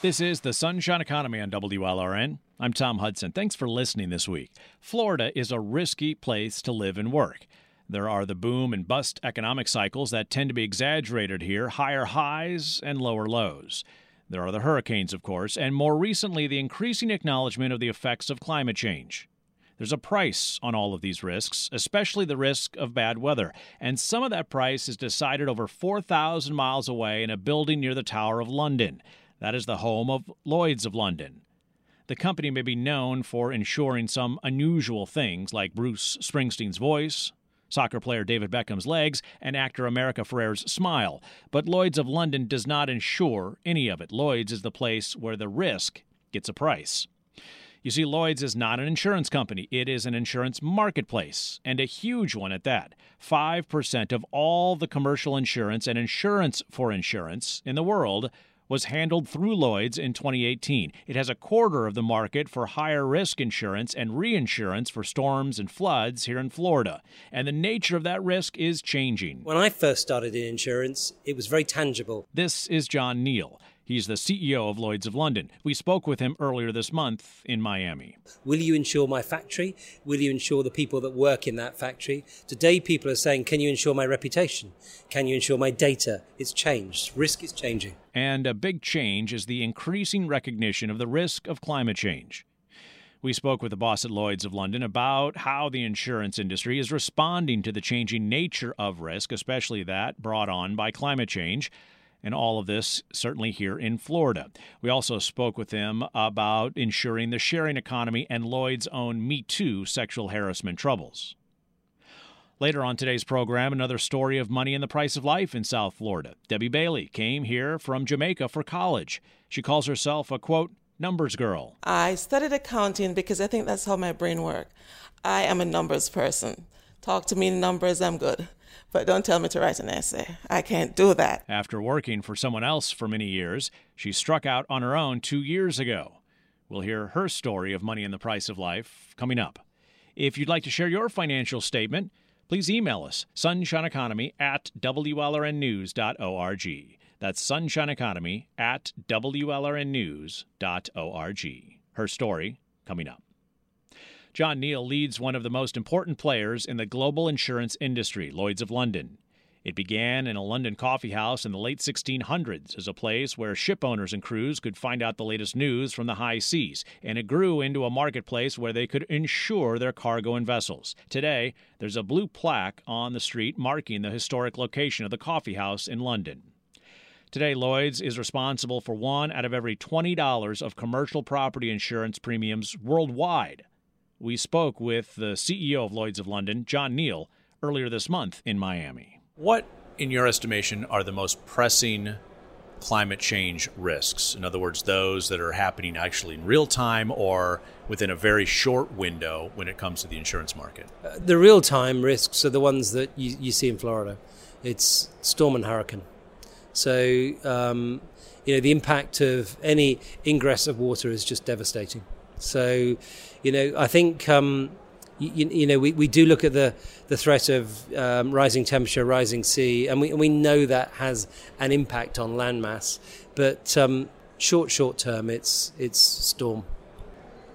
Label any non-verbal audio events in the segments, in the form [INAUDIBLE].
This is the Sunshine Economy on WLRN. I'm Tom Hudson. Thanks for listening this week. Florida is a risky place to live and work. There are the boom and bust economic cycles that tend to be exaggerated here, higher highs and lower lows. There are the hurricanes, of course, and more recently, the increasing acknowledgement of the effects of climate change. There's a price on all of these risks, especially the risk of bad weather, and some of that price is decided over 4,000 miles away in a building near the Tower of London. That is the home of Lloyd's of London. The company may be known for insuring some unusual things like Bruce Springsteen's voice, soccer player David Beckham's legs, and actor America Ferrera's smile. But Lloyd's of London does not insure any of it. Lloyd's is the place where the risk gets a price. You see, Lloyd's is not an insurance company, it is an insurance marketplace, and a huge one at that. 5% of all the commercial insurance and insurance for insurance in the world was handled through Lloyd's in 2018. It has a quarter of the market for higher risk insurance and reinsurance for storms and floods here in Florida. And the nature of that risk is changing. When I first started in insurance, it was very tangible. This is John Neal. He's the CEO of Lloyd's of London. We spoke with him earlier this month in Miami. Will you insure my factory? Will you insure the people that work in that factory? Today, people are saying, Can you insure my reputation? Can you insure my data? It's changed. Risk is changing. And a big change is the increasing recognition of the risk of climate change. We spoke with the boss at Lloyd's of London about how the insurance industry is responding to the changing nature of risk, especially that brought on by climate change and all of this certainly here in Florida. We also spoke with him about ensuring the sharing economy and Lloyd's own Me Too sexual harassment troubles. Later on today's program, another story of money and the price of life in South Florida. Debbie Bailey came here from Jamaica for college. She calls herself a quote, numbers girl. I studied accounting because I think that's how my brain works. I am a numbers person. Talk to me in numbers, I'm good but don't tell me to write an essay. I can't do that. After working for someone else for many years, she struck out on her own two years ago. We'll hear her story of money and the price of life coming up. If you'd like to share your financial statement, please email us sunshineeconomy at wlrnnews.org. That's sunshineeconomy at wlrnnews.org. Her story coming up. John Neal leads one of the most important players in the global insurance industry, Lloyd's of London. It began in a London coffee house in the late 1600s as a place where ship owners and crews could find out the latest news from the high seas, and it grew into a marketplace where they could insure their cargo and vessels. Today, there's a blue plaque on the street marking the historic location of the coffee house in London. Today, Lloyd's is responsible for one out of every $20 of commercial property insurance premiums worldwide. We spoke with the CEO of Lloyd's of London, John Neal, earlier this month in Miami. What, in your estimation, are the most pressing climate change risks? In other words, those that are happening actually in real time or within a very short window when it comes to the insurance market? Uh, the real time risks are the ones that you, you, see in Florida it's storm and hurricane. So, um, you know, the impact of any ingress of water is just devastating. So, you know, I think. Um, you, you, know, we, we do look at the, the threat of um, rising temperature, rising sea, and we, and we know that has an impact on landmass. But um, short, short term, it's, it's storm.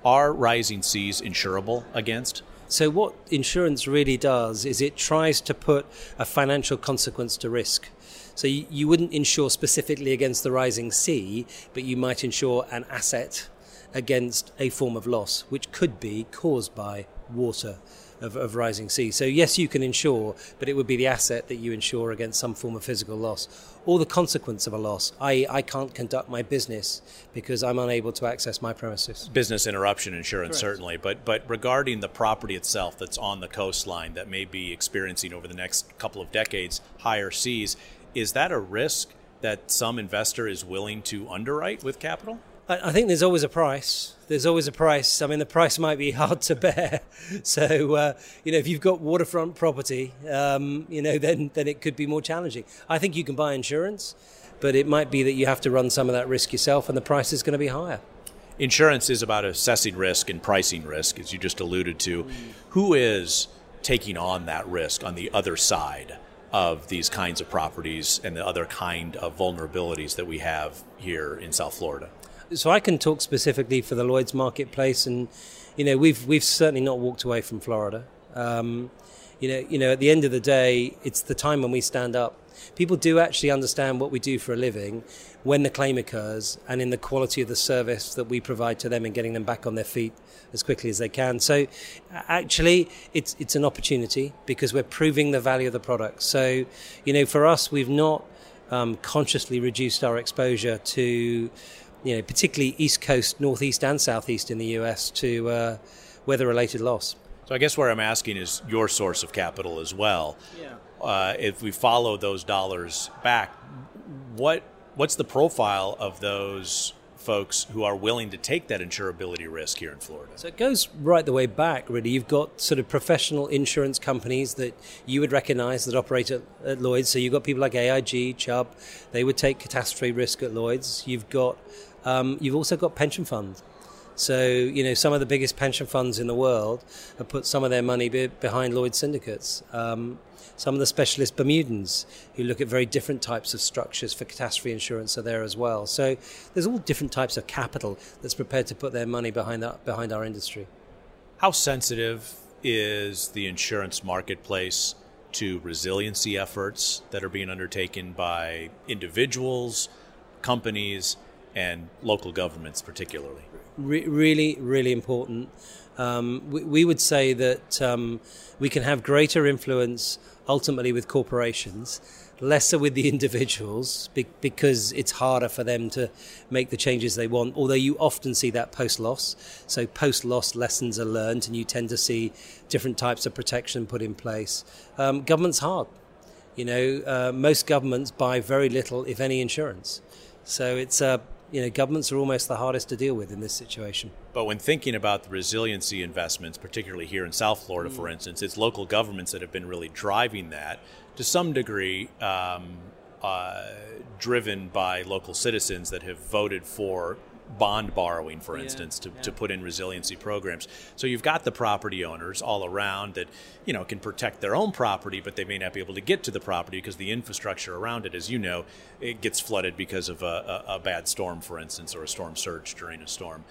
Are rising seas insurable against? So, what insurance really does is it tries to put a financial consequence to risk. So, you, you wouldn't insure specifically against the rising sea, but you might insure an asset against a form of loss, which could be caused by water of, of, rising sea. So, yes, you can insure, but it would be the asset that you insure against some form of physical loss or the consequence of a loss, I I can't conduct my business because I'm unable to access my premises. Business interruption insurance, Correct. certainly, but, but regarding the property itself that's on the coastline that may be experiencing over the next couple of decades higher seas, is that a risk that some investor is willing to underwrite with capital? I, think there's always a price. There's always a price. I mean, the price might be [LAUGHS] hard to bear. So, uh, you know, if you've got waterfront property, um, you know, then then it could be more challenging. I think you can buy insurance, but it might be that you have to run some of that risk yourself, and the price is going to be higher. Insurance is about assessing risk and pricing risk, as you just alluded to. Mm. Who is taking on that risk on the other side? of these kinds of properties and the other kind of vulnerabilities that we have here in South Florida? So I can talk specifically for the Lloyd's marketplace, and you know we've we've certainly not walked away from Florida. Um, you know, you know, at the end of the day, it's the time when we stand up. People do actually understand what we do for a living when the claim occurs and in the quality of the service that we provide to them and getting them back on their feet as quickly as they can. So actually it's it's an opportunity because we're proving the value of the product. So, you know, for us we've not um, consciously reduced our exposure to you know, particularly East Coast, Northeast, and Southeast in the US to uh, weather related loss. So I guess where I'm asking is your source of capital as well. Yeah. Uh, if we follow those dollars back, what what's the profile of those folks who are willing to take that insurability risk here in Florida? So it goes right the way back, really. You've got sort of professional insurance companies that you would recognize that operate at, at Lloyd's. So you've got people like AIG, Chubb, they would take catastrophe risk at Lloyd's. You've got um, you've also got pension funds so, you know, some of the biggest pension funds in the world have put some of their money be- behind Lloyd syndicates. Um, some of the specialist Bermudans who look at very different types of structures for catastrophe insurance are there as well. So there's all different types of capital that's prepared to put their money behind that, behind our industry. How sensitive is the insurance marketplace to resiliency efforts that are being undertaken by individuals, companies, and local governments, particularly? Re- really, really important. Um, we, we, would say that um, we can have greater influence ultimately with corporations, lesser with the [LAUGHS] individuals be- because it's harder for them to make the changes they want. Although you often see that post loss. So, post loss lessons are learned, and you tend to see different types of protection put in place. Um, government's hard. You know, uh, most governments buy very little, if any, insurance. So it's a you know, governments are almost the hardest to deal with in this situation. But when thinking about the resiliency investments, particularly here in South Florida, mm. for instance, it's local governments that have been really driving that to some degree, um, uh, driven by local citizens that have voted for bond borrowing, for instance, to, yeah. to put in resiliency programs. So you've got the property owners all around that, you know, can protect their own property, but they may not be able to get to the property because the infrastructure around it, as you know, it gets flooded because of a, a, a bad storm, for instance, or a storm surge during a storm.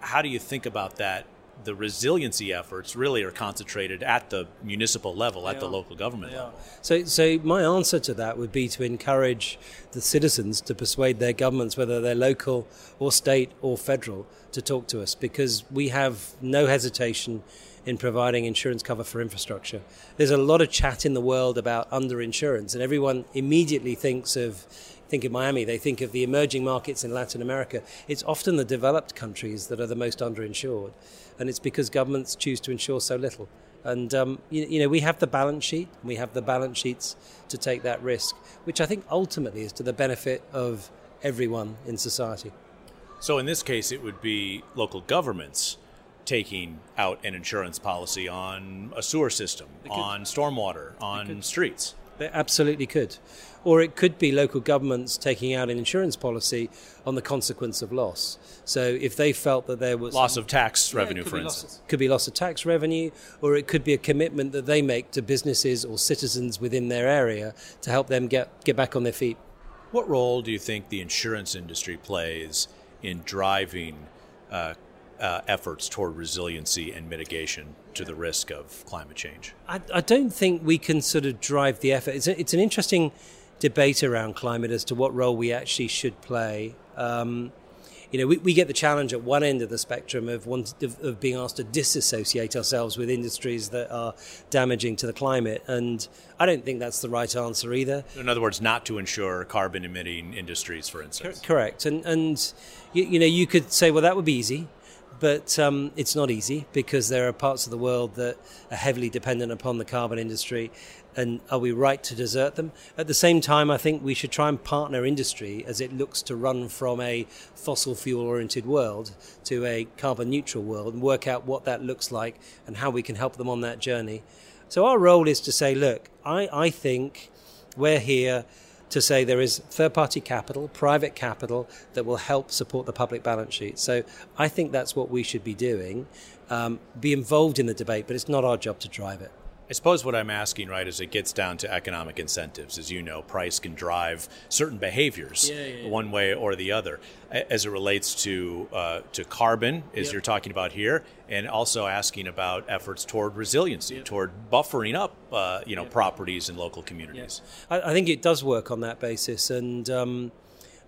How do you think about that the resiliency efforts really are concentrated at the municipal level, they at are. the local government level. So, so my answer to that would be to encourage the citizens to persuade their governments, whether they're local or state or federal, to talk to us because we have no hesitation in providing insurance cover for infrastructure. There's a lot of chat in the world about underinsurance, and everyone immediately thinks of think of Miami, they think of the emerging markets in Latin America. It's often the developed countries that are the most underinsured and it's because governments choose to insure so little. And um, you, you, know, we have the balance sheet. We have the balance sheets to take that risk, which I think ultimately is to the benefit of everyone in society. So in this case, it would be local governments taking out an insurance policy on a sewer system, on stormwater, on streets. They absolutely could. Or it could be local governments taking out an insurance policy on the consequence of loss. So if they felt that there was loss of tax yeah, revenue, for instance, of, could be loss of tax revenue, or it could be a commitment that they make to businesses or citizens within their area to help them get get back on their feet. What role do you think the insurance industry plays in driving uh, uh, efforts toward resiliency and mitigation to the risk of climate change? I, I don't think we can sort of drive the effort. It's, a, it's an interesting debate around climate as to what role we actually should play. Um, you know, we, we get the challenge at one end of the spectrum of, one, of, of being asked to disassociate ourselves with industries that are damaging to the climate, and I don't think that's the right answer either. In other words, not to insure carbon emitting industries, for instance. Correct, and and you, you know you could say, well, that would be easy. But um, it's not easy because there are parts of the world that are heavily dependent upon the carbon industry. And are we right to desert them? At the same time, I think we should try and partner industry as it looks to run from a fossil fuel oriented world to a carbon neutral world and work out what that looks like and how we can help them on that journey. So, our role is to say, look, I, I think we're here to say there is third party capital, private capital that will help support the public balance sheet. So I think that's what we should be doing. Um, be involved in the debate, but it's not our job to drive it. I suppose what I'm asking, right, is it gets down to economic incentives. As you know, price can drive certain behaviors Yeah, yeah, yeah. one way or the other, as it relates to uh, to carbon, as Yep. you're talking about here, and also asking about efforts toward resiliency, toward buffering up, uh, you know, properties in local communities. I, I think it does work on that basis, and um,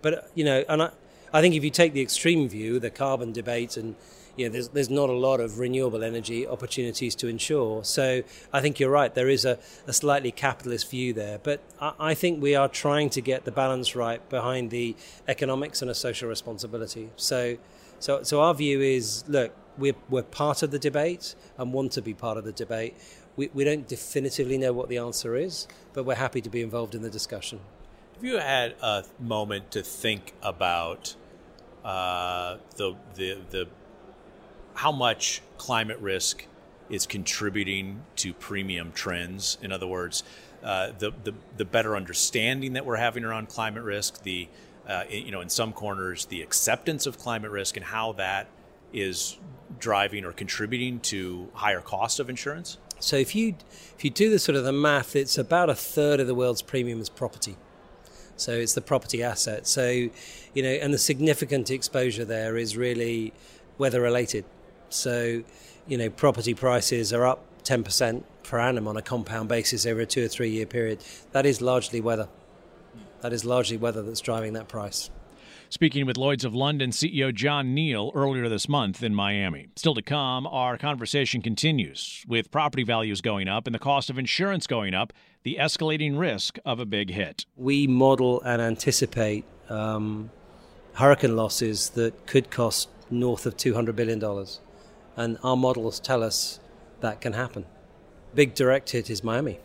but you know, and I, I think if you take the extreme view, the carbon debate, and you know, there's there's not a lot of renewable energy opportunities to insure. So I think you're right. There is a, a slightly capitalist view there, but I, I think we are trying to get the balance right behind the economics and a social responsibility. So. So, so our view is, look, we're, we're part of the debate and want to be part of the debate. We, we don't definitively know what the answer is, but we're happy to be involved in the discussion. Have you had a moment to think about uh, the the the how much climate risk is contributing to premium trends? In other words, uh, the, the the better understanding that we're having around climate risk, the uh, you know in some corners the acceptance of climate risk, and how that is driving or contributing to higher cost of insurance. So if you if you do the sort of the math, it's about a third of the world's premium is property. So it's the property asset. So you know, and the significant exposure there is really weather related. So you know, property prices are up ten percent per annum on a compound basis over a two or three year period. That is largely weather. That is largely weather that's driving that price. Speaking with Lloyds of London CEO John Neal earlier this month in Miami. Still to come, our conversation continues with property values going up and the cost of insurance going up, the escalating risk of a big hit. We model and anticipate um, hurricane losses that could cost north of $200 billion. And our models tell us that can happen. Big direct hit is Miami.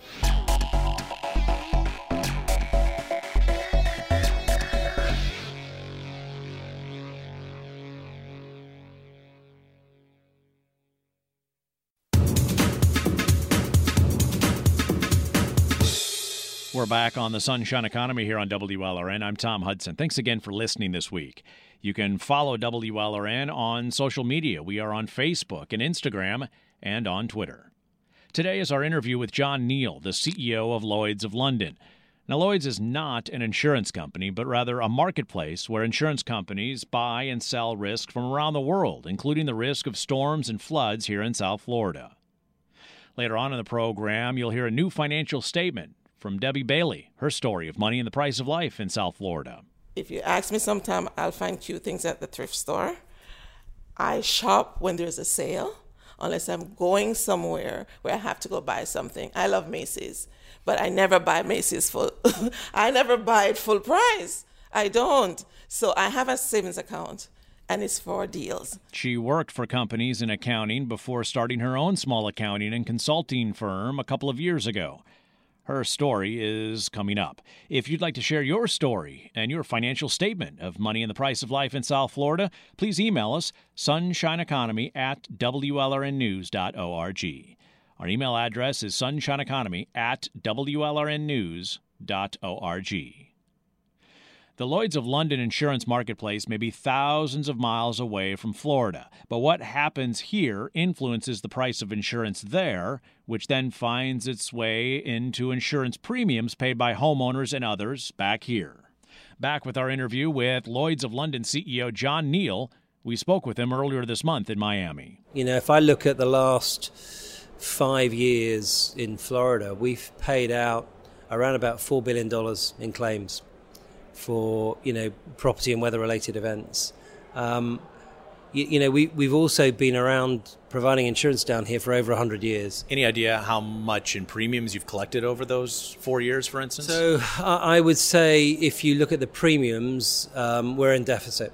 We're back on the Sunshine Economy here on WLRN. I'm Tom Hudson. Thanks again for listening this week. You can follow WLRN on social media. We are on Facebook and Instagram and on Twitter. Today is our interview with John Neal, the CEO of Lloyds of London. Now, Lloyds is not an insurance company, but rather a marketplace where insurance companies buy and sell risk from around the world, including the risk of storms and floods here in South Florida. Later on in the program, you'll hear a new financial statement from Debbie Bailey, her story of money and the price of life in South Florida. If you ask me sometime, I'll find cute things at the thrift store. I shop when there's a sale, unless I'm going somewhere where I have to go buy something. I love Macy's, but I never buy Macy's full. [LAUGHS] I never buy it full price. I don't. So I have a savings account, and it's for deals. She worked for companies in accounting before starting her own small accounting and consulting firm a couple of years ago. Her story is coming up. If you'd like to share your story and your financial statement of money and the price of life in South Florida, please email us sunshineeconomy at wlrnnews.org. Our email address is sunshineeconomy at wlrnnews.org. The Lloyds of London insurance marketplace may be thousands of miles away from Florida, but what happens here influences the price of insurance there, which then finds its way into insurance premiums paid by homeowners and others back here. Back with our interview with Lloyds of London CEO John Neal. We spoke with him earlier this month in Miami. You know, if I look at the last five years in Florida, we've paid out around about $4 billion in claims for you know property and weather related events. Um, you, you, know we we've also been around providing insurance down here for over hundred years. Any idea how much in premiums you've collected over those four years, for instance? So I would say if you look at the premiums, um, we're in deficit.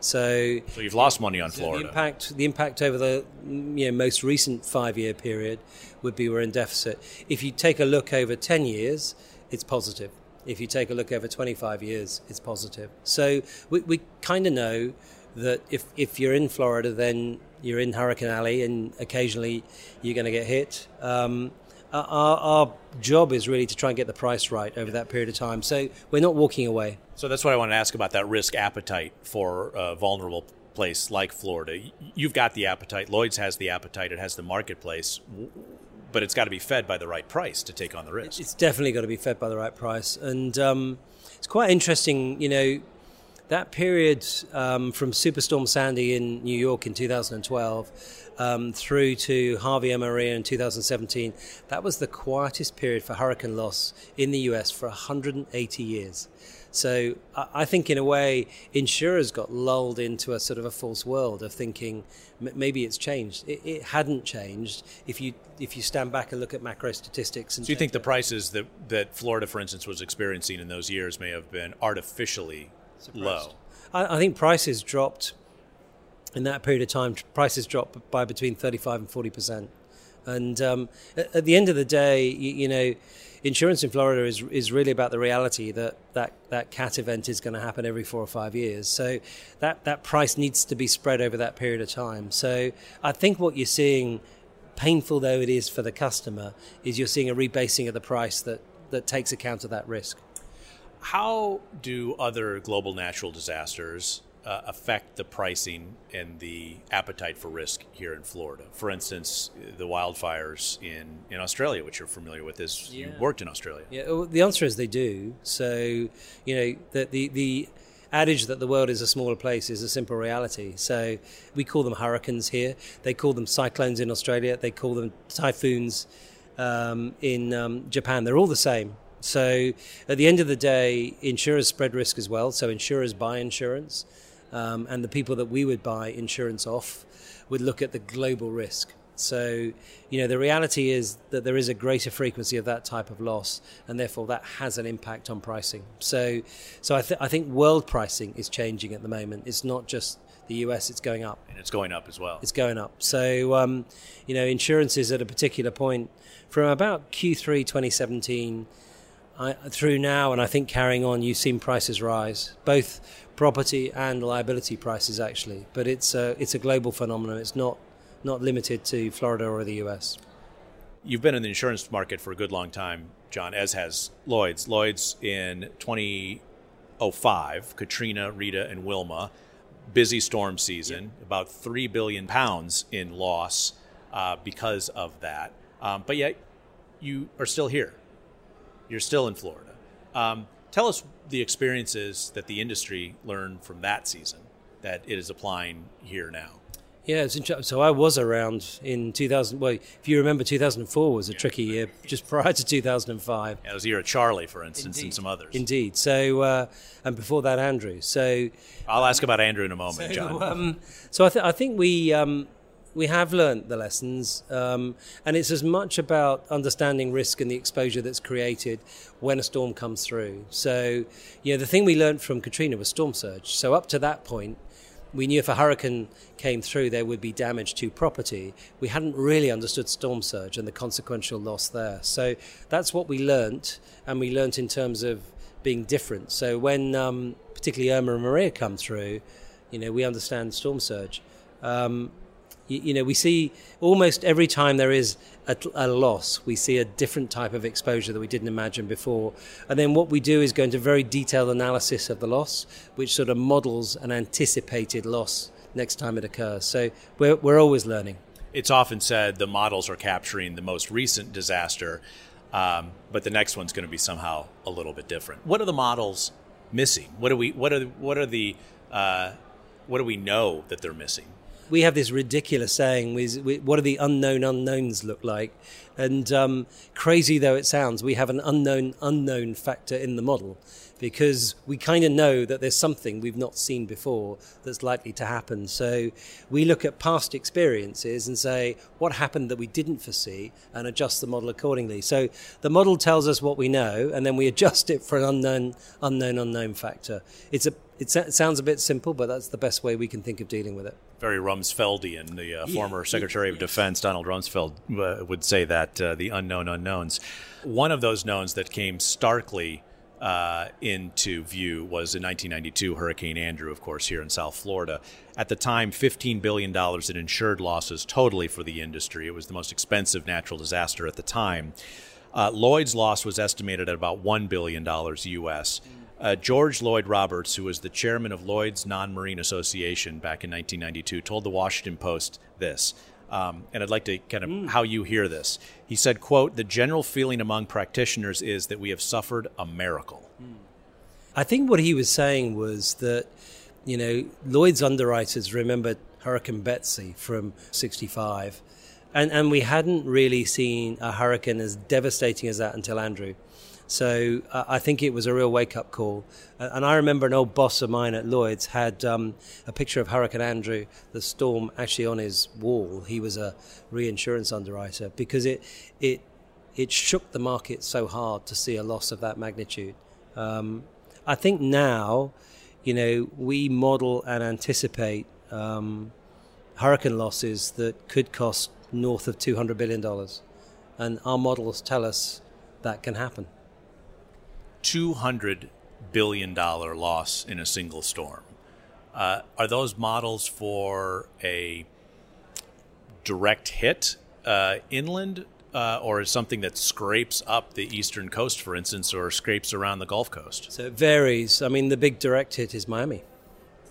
So, so you've lost money on Florida. The impact, the impact over the you know, most recent five-year period would be we're in deficit. If you take a look over ten years, it's positive if you take a look over 25 years, it's positive. So we, we kind of know that if, if you're in Florida, then you're in Hurricane Alley and occasionally you're going to get hit. Um, our, our job is really to try and get the price right over that period of time. So we're not walking away. So that's what I want to ask about that risk appetite for a vulnerable place like Florida. You've got the appetite. Lloyd's has the appetite. It has the marketplace but it's got to be fed by the right price to take on the risk. It's definitely got to be fed by the right price, and um, it's quite interesting. You know, that period um, from Superstorm Sandy in New York in 2012 um, through to Harvey and Maria in 2017, that was the quietest period for hurricane loss in the US for 180 years. So I think, in a way, insurers got lulled into a sort of a false world of thinking maybe it's changed. It, it hadn't changed if you if you stand back and look at macro statistics. And so you think the prices that that Florida, for instance, was experiencing in those years may have been artificially Suppressed. low? I, I think prices dropped in that period of time. Prices dropped by between thirty five and forty percent. And um, at, at the end of the day, you, you know insurance in Florida is is really about the reality that that, that cat event is going to happen every four or five years. So that that price needs to be spread over that period of time. So I think what you're seeing, painful though it is for the customer, is you're seeing a rebasing of the price that that takes account of that risk. How do other global natural disasters uh, affect the pricing and the appetite for risk here in Florida. For instance, the wildfires in, in Australia, which you're familiar with, as yeah. you worked in Australia. Yeah, well, the answer is they do. So, you know, the, the, the adage that the world is a smaller place is a simple reality. So we call them hurricanes here. They call them cyclones in Australia. They call them typhoons um, in um, Japan. They're all the same. So at the end of the day, insurers spread risk as well. So insurers buy insurance um, and the people that we would buy insurance off would look at the global risk. So, you know, the reality is that there is a greater frequency of that type of loss, and therefore that has an impact on pricing. So, so I, th- I think world pricing is changing at the moment. It's not just the US, it's going up. And it's going up as well. It's going up. So, um, you know, insurance is at a particular point from about Q3 2017 I, through now, and I think carrying on, you've seen prices rise, both property and liability prices actually. But it's a, it's a global phenomenon. It's not not limited to Florida or the U.S. You've been in the insurance market for a good long time, John, as has Lloyd's. Lloyd's in 2005, Katrina, Rita, and Wilma, busy storm season, yep. about three billion pounds in loss uh, because of that. Um, but yet, you are still here. You're still in Florida. Um, tell us the experiences that the industry learned from that season that it is applying here now. Yeah, so I was around in 2000. Well, if you remember, 2004 was a yeah, tricky year, [LAUGHS] just prior to 2005. Yeah, it was the year of Charley, for instance, Indeed. and some others. Indeed. So, uh, and before that, Andrew. So, I'll ask about Andrew in a moment, so, John. Um, so I, th- I, think we um, we have learned the lessons, um, and it's as much about understanding risk and the exposure that's created when a storm comes through. So, you know, the thing we learned from Katrina was storm surge. So, up to that point, we knew if a hurricane came through, there would be damage to property. We hadn't really understood storm surge and the consequential loss there. So, that's what we learnt, and we learnt in terms of being different. So, when um, particularly Irma and Maria come through, you know, we understand storm surge. Um, you, you know, we see almost every time there is a, a, loss, we see a different type of exposure that we didn't imagine before. And then what we do is go into very detailed analysis of the loss, which sort of models an anticipated loss next time it occurs. So we're, we're always learning. It's often said the models are capturing the most recent disaster, um, but the next one's going to be somehow a little bit different. What are the models missing? What do we? What are? What are the? Uh, what do we know that they're missing? We have this ridiculous saying: we, we, "What do the unknown unknowns look like?" And um, crazy though it sounds, we have an unknown unknown factor in the model because we kind of know that there's something we've not seen before that's likely to happen. So we look at past experiences and say, what happened that we didn't foresee and adjust the model accordingly. So the model tells us what we know and then we [LAUGHS] adjust it for an unknown, unknown, unknown factor. It's a, it sounds a bit simple, but that's the best way we can think of dealing with it. Very Rumsfeldian. The uh, yeah, former Secretary yeah, of Defense, Donald Rumsfeld, uh, would say that uh, the unknown unknowns. One of those knowns that came starkly uh, into view was in 1992 Hurricane Andrew, of course, here in South Florida. At the time, $15 billion in insured losses totally for the industry. It was the most expensive natural disaster at the time. Uh, Lloyd's loss was estimated at about $1 billion US. Uh, George Lloyd Roberts, who was the chairman of Lloyd's Non Marine Association back in 1992, told the Washington Post this Um, and I'd like to kind of mm. how you hear this. He said, "quote The general feeling among practitioners is that we have suffered a miracle." Mm. I think what he was saying was that, you know, Lloyd's underwriters remembered Hurricane Betsy from '65, and and we hadn't really seen a hurricane as devastating as that until Andrew. So uh, I think it was a real wake up call. And I remember an old boss of mine at Lloyd's had um, a picture of Hurricane Andrew, the storm, actually on his wall. He was a reinsurance underwriter because it it it shook the market so hard to see a loss of that magnitude. Um, I think now, you know, we model and anticipate um, hurricane losses that could cost north of two hundred billion dollars, and our models tell us that can happen. $200 billion loss in a single storm. Uh, are those models for a direct hit uh, inland, uh, or is something that scrapes up the eastern coast, for instance, or scrapes around the Gulf Coast? So it varies. I mean, the big direct hit is Miami.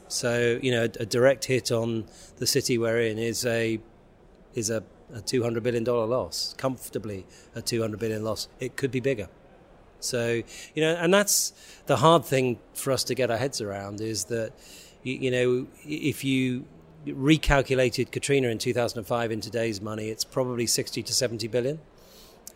So you know, a, a direct hit on the city we're in is a is a, a two hundred billion dollar loss, comfortably a two hundred billion loss. It could be bigger. So, you know, and that's the hard thing for us to get our heads around is that, you, you know, if you recalculated Katrina in 2005 in today's money, it's probably 60 to 70 billion.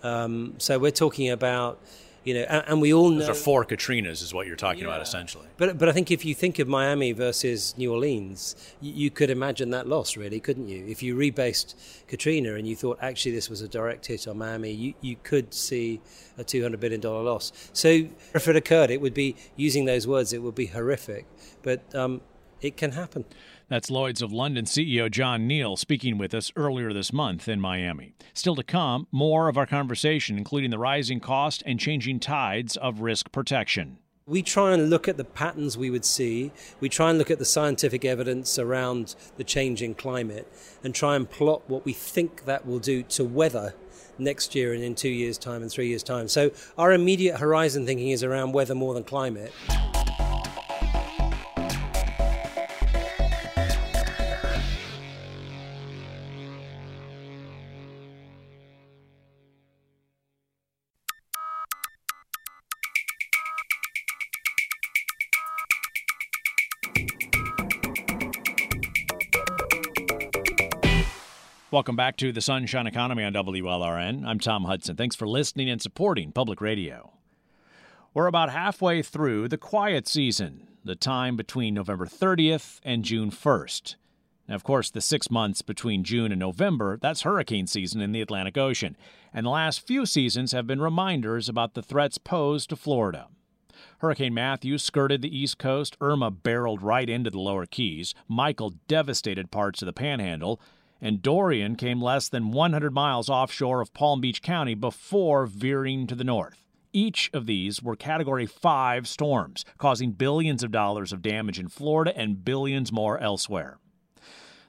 Um, so we're talking about you know, and, and we all know. Those are four Katrinas, is what you're talking yeah. about, essentially. But but I think if you think of Miami versus New Orleans, you, you, could imagine that loss, really, couldn't you? If you rebased Katrina and you thought actually this was a direct hit on Miami, you, you could see a two hundred billion dollar loss. So if it occurred, it would be using those words, it would be horrific, but um, it can happen. That's Lloyd's of London CEO John Neal speaking with us earlier this month in Miami. Still to come, more of our conversation, including the rising cost and changing tides of risk protection. We try and look at the patterns we would see. We try and look at the scientific evidence around the changing climate and try and plot what we think that will do to weather next year and in two years' time and three years' time. So our immediate horizon thinking is around weather more than climate. Welcome back to the Sunshine Economy on WLRN. I'm Tom Hudson. Thanks for listening and supporting public radio. We're about halfway through the quiet season, the time between November 30th and June 1st. Now, of course, the six months between June and November, that's hurricane season in the Atlantic Ocean. And the last few seasons have been reminders about the threats posed to Florida. Hurricane Matthew skirted the East Coast, Irma barreled right into the lower Keys, Michael devastated parts of the Panhandle, and Dorian came less than 100 miles offshore of Palm Beach County before veering to the north. Each of these were Category 5 storms, causing billions of dollars of damage in Florida and billions more elsewhere.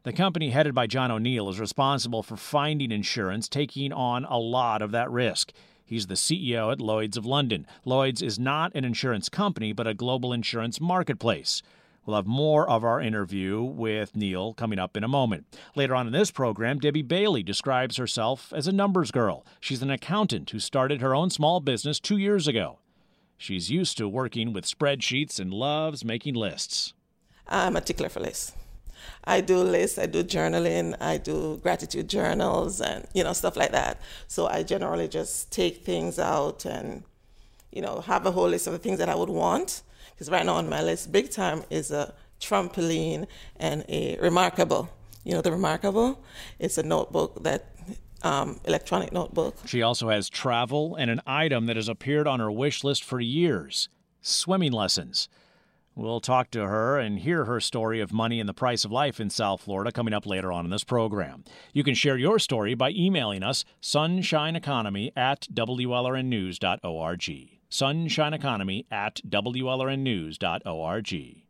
The company headed by John O'Neill is responsible for finding insurance, taking on a lot of that risk. He's the CEO at Lloyd's of London. Lloyd's is not an insurance company, but a global insurance marketplace. We'll have more of our interview with Neal coming up in a moment. Later on in this program, Debbie Bailey describes herself as a numbers girl. She's an accountant who started her own small business two years ago. She's used to working with spreadsheets and loves making lists. I'm a tickler for lists. I do lists, I do journaling, I do gratitude journals, and you know stuff like that. So I generally just take things out and you know have a whole list of the things that I would want, because right now on my list, big time is a trampoline and a reMarkable. You know, the reMarkable It's a notebook that um, electronic notebook. She also has travel and an item that has appeared on her wish list for years swimming lessons. We'll talk to her and hear her story of money and the price of life in South Florida coming up later on in this program. You can share your story by emailing us sunshineeconomy at WLRNnews.org sunshine economy at WLRNnews.org.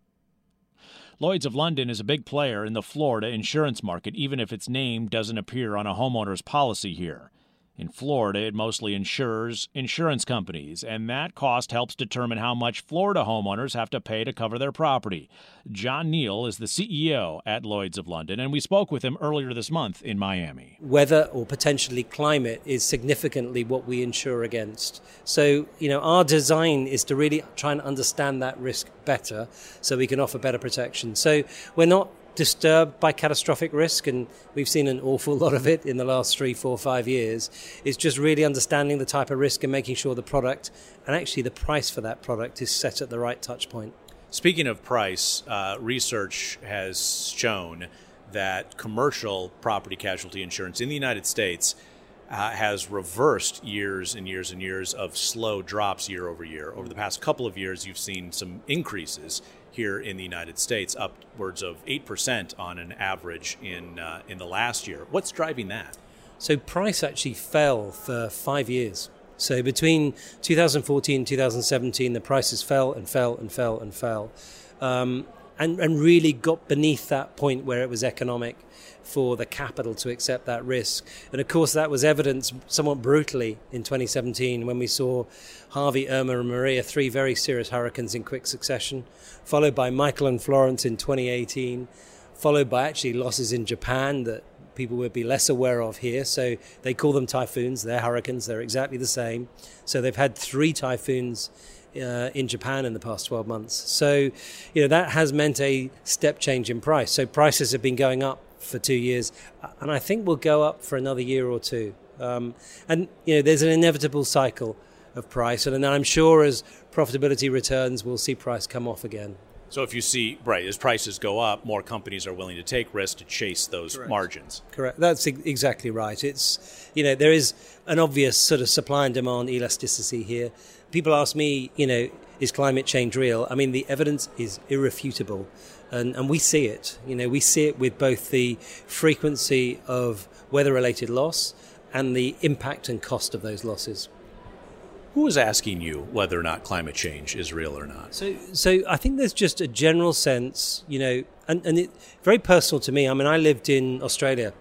Lloyd's of London is a big player in the Florida insurance market, even if its name doesn't appear on a homeowner's policy here. In Florida, it mostly insures insurance companies, and that cost helps determine how much Florida homeowners have to pay to cover their property. John Neal is the CEO at Lloyd's of London, and we spoke with him earlier this month in Miami. Weather or potentially climate is significantly what we insure against. So, you know, our design is to really try and understand that risk better so we can offer better protection. So, we're not disturbed by catastrophic risk, and we've seen an awful lot of it in the last three, four, five years. It's just really understanding the type of risk and making sure the product and actually the price for that product is set at the right touch point. Speaking of price, uh, research has shown that commercial property casualty insurance in the United States uh, has reversed years and years and years of slow drops year over year. Over the past couple of years, you've seen some increases here in the United States, upwards of 8% on an average in, uh, in the last year. What's driving that? So, price actually fell for five years. So, between 2014 and 2017, the prices fell and fell and fell and fell. Um, and, and really got beneath that point where it was economic for the capital to accept that risk. And of course, that was evidenced somewhat brutally in 2017 when we saw Harvey, Irma, and Maria, three very serious hurricanes in quick succession, followed by Michael and Florence in 2018, followed by actually losses in Japan that people would be less aware of here. So they call them typhoons, they're hurricanes, they're exactly the same. So they've had three typhoons. Uh, in Japan in the past 12 months. So, you know, that has meant a step change in price. So prices have been going up for two years, and I think will go up for another year or two. Um, and you know, there's an inevitable cycle of price, and I'm sure as profitability returns, we'll see price come off again. So if you see right as prices go up, more companies are willing to take risks to chase those Correct. margins. Correct. That's exactly right. It's you know there is an obvious sort of supply and demand elasticity here. People ask me, you know, is climate change real? I mean, the evidence is irrefutable and, and we see it. You know, we see it with both the frequency of weather-related loss and the impact and cost of those losses. Who is asking you whether or not climate change is real or not? So, so I think there's just a general sense, you know, and, and it very personal to me. I mean, I lived in Australia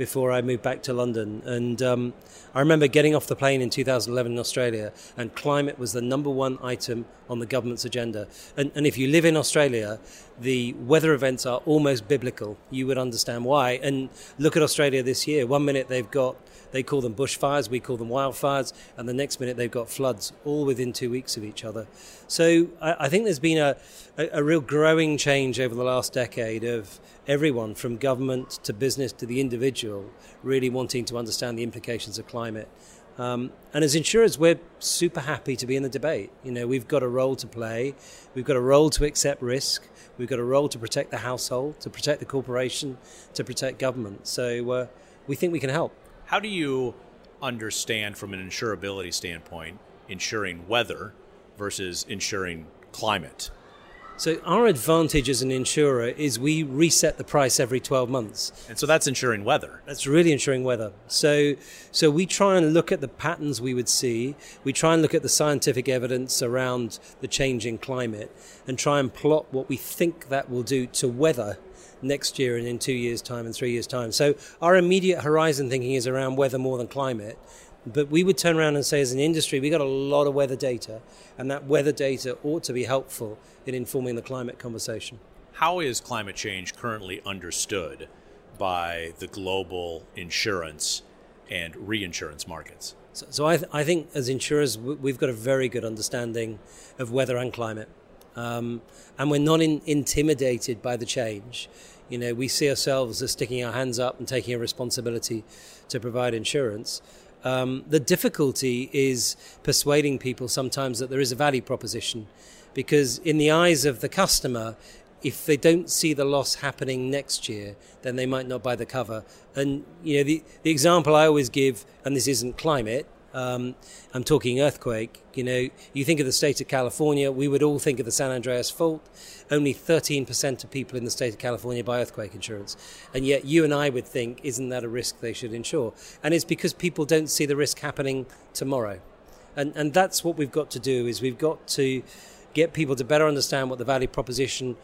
before I moved back to London. And um, I remember getting off the plane in 2011 in Australia, and climate was the number one item on the government's agenda. And, and if you live in Australia, the weather events are almost biblical. You would understand why. And look at Australia this year. One minute they've got they call them bushfires, we call them wildfires, and the next minute they've got floods, all within two weeks of each other. So I, I think there's been a, a, a, real growing change over the last decade of everyone from government to business to the individual really wanting to understand the implications of climate. Um, and as insurers, we're super happy to be in the debate. You know, we've got a role to play. We've got a role to accept risk. We've got a role to protect the household, to protect the corporation, to protect government. So uh, we think we can help. How do you understand, from an insurability standpoint, insuring weather versus insuring climate? So our advantage as an insurer is we reset the price every 12 months. And so that's insuring weather. That's really insuring weather. So so we try and look at the patterns we would see. We try and look at the scientific evidence around the changing climate and try and plot what we think that will do to weather next year and in two years' time and three years' time. So our immediate horizon thinking is around weather more than climate. But we would turn around and say, as an industry, we've got a lot of weather data, and that weather data ought to be helpful in informing the climate conversation. How is climate change currently understood by the global insurance and reinsurance markets? So, so I, th- I, think as insurers, we've got a very good understanding of weather and climate. Um, and we're not in, intimidated by the change. You know, we see ourselves as sticking our hands up and taking a responsibility to provide insurance. Um, the difficulty is persuading people sometimes that there is a value proposition, because in the eyes of the customer, if they don't see the loss happening next year, then they might not buy the cover. And you know, the the example I always give, and this isn't climate, um, I'm talking earthquake. You know, you think of the state of California, we would all think of the San Andreas fault. Only 13% of people in the state of California buy earthquake insurance. And yet you and I would think, isn't that a risk they should insure? And it's because people don't see the risk happening tomorrow. And, and that's what we've got to do is we've got to get people to better understand what the value proposition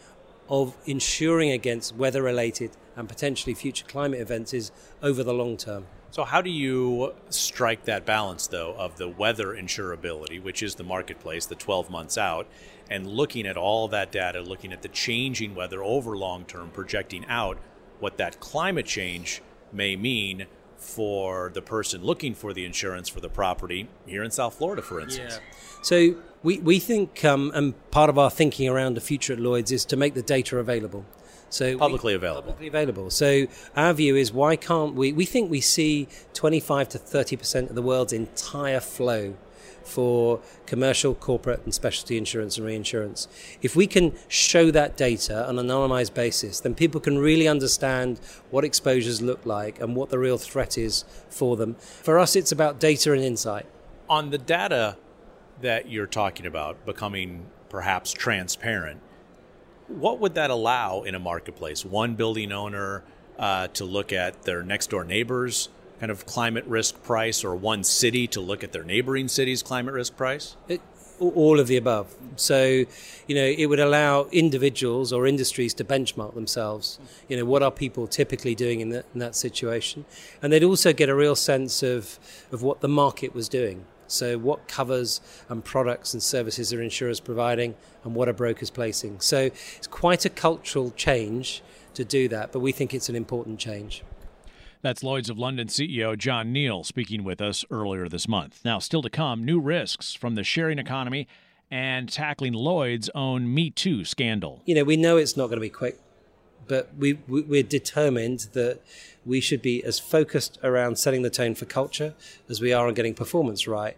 of insuring against weather related and potentially future climate events is over the long term. So, how do you strike that balance, though, of the weather insurability, which is the marketplace, the 12 months out, and looking at all that data, looking at the changing weather over long term, projecting out what that climate change may mean for the person looking for the insurance for the property here in South Florida, for instance? Yeah. So, we, we think, um, and part of our thinking around the future at Lloyd's is to make the data available. So publicly we, available. Publicly available. So our view is why can't we? We think we see 25 to 30 percent of the world's entire flow for commercial, corporate, and specialty insurance and reinsurance. If we can show that data on an anonymized basis, then people can really understand what exposures look like and what the real threat is for them. For us, it's about data and insight. On the data that you're talking about becoming perhaps transparent, what would that allow in a marketplace? One building owner uh, to look at their next door neighbors kind of climate risk price, or one city to look at their neighboring city's climate risk price? It, all of the above. So, you know, it would allow individuals or industries to benchmark themselves. You know, what are people typically doing in that, in that situation? And they'd also get a real sense of, of what the market was doing. So, what covers and products and services are insurers providing, and what are brokers placing? So, it's quite a cultural change to do that, but we think it's an important change. That's Lloyd's of London CEO John Neal speaking with us earlier this month. Now, still to come, new risks from the sharing economy and tackling Lloyd's own Me Too scandal. You know, we know it's not going to be quick, but we, we, are determined that we should be as focused around setting the tone for culture as we are on getting performance right.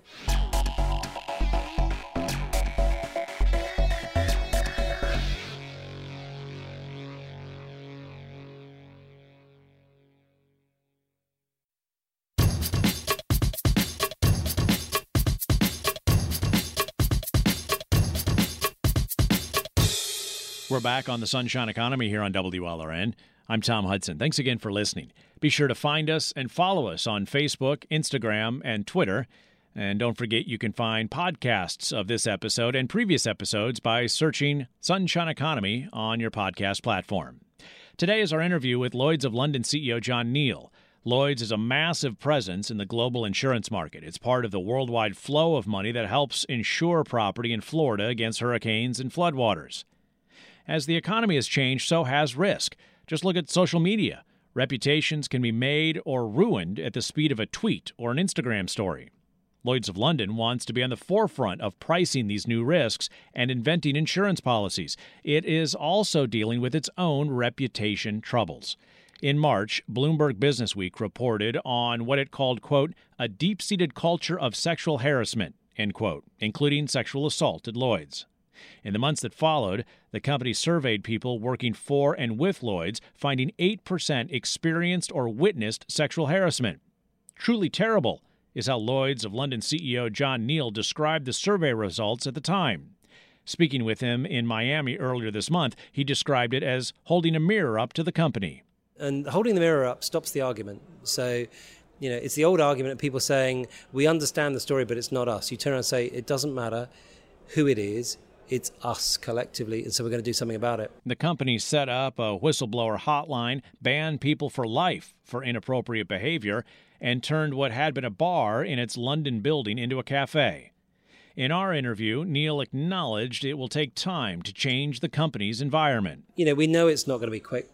We're back on the Sunshine Economy here on WLRN. I'm Tom Hudson. Thanks again for listening. Be sure to find us and follow us on Facebook, Instagram, and Twitter. And don't forget you can find podcasts of this episode and previous episodes by searching Sunshine Economy on your podcast platform. Today is our interview with Lloyd's of London CEO John Neal. Lloyd's is a massive presence in the global insurance market. It's part of the worldwide flow of money that helps insure property in Florida against hurricanes and floodwaters. As the economy has changed, so has risk. Just look at social media. Reputations can be made or ruined at the speed of a tweet or an Instagram story. Lloyd's of London wants to be on the forefront of pricing these new risks and inventing insurance policies. It is also dealing with its own reputation troubles. In March, Bloomberg Businessweek reported on what it called, quote, a deep seated culture of sexual harassment, end quote, including sexual assault at Lloyd's. In the months that followed, the company surveyed people working for and with Lloyd's, finding 8% experienced or witnessed sexual harassment. Truly terrible is how Lloyd's of London CEO John Neal described the survey results at the time. Speaking with him in Miami earlier this month, he described it as holding a mirror up to the company. And holding the mirror up stops the argument. So, you know, it's the old argument of people saying, we understand the story, but it's not us. You turn around and say, it doesn't matter who it is, it's us collectively, and so we're going to do something about it. The company set up a whistleblower hotline, banned people for life for inappropriate behavior, and turned what had been a bar in its London building into a cafe. In our interview, Neal acknowledged it will take time to change the company's environment. You know, we know it's not going to be quick,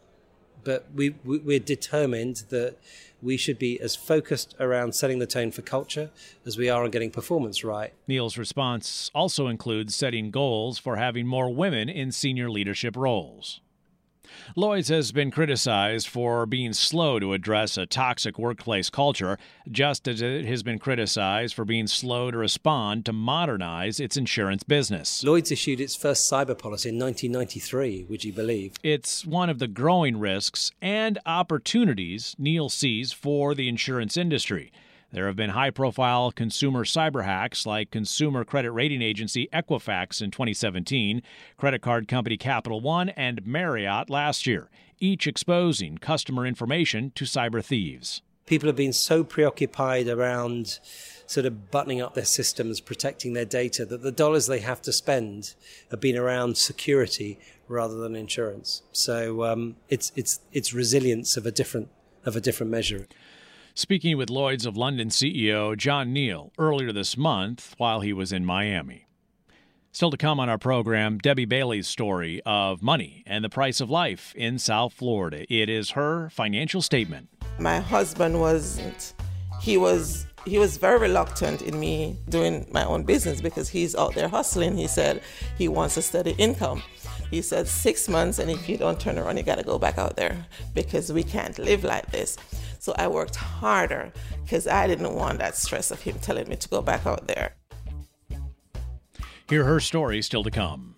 but we, we are determined that we should be as focused around setting the tone for culture as we are on getting performance right. Neal's response also includes setting goals for having more women in senior leadership roles. Lloyd's has been criticized for being slow to address a toxic workplace culture, just as it has been criticized for being slow to respond to modernize its insurance business. Lloyd's issued its first cyber policy in 1993, would you believe? It's one of the growing risks and opportunities Neal sees for the insurance industry. There have been high profile consumer cyber hacks like consumer credit rating agency Equifax in 2017, credit card company Capital One, and Marriott last year, each exposing customer information to cyber thieves. People have been so preoccupied around sort of buttoning up their systems, protecting their data, that the dollars they have to spend have been around security rather than insurance. So um, it's it's it's resilience of a different of a different measure. Speaking with Lloyd's of London CEO John Neal earlier this month while he was in Miami. Still to come on our program, Debbie Bailey's story of money and the price of life in South Florida. It is her financial statement. My husband wasn't, he was he was very reluctant in me doing my own business because he's out there hustling. He said he wants a steady income. He said six months, and if you don't turn around, you got to go back out there because we can't live like this. So I worked harder because I didn't want that stress of him telling me to go back out there. Hear her story still to come.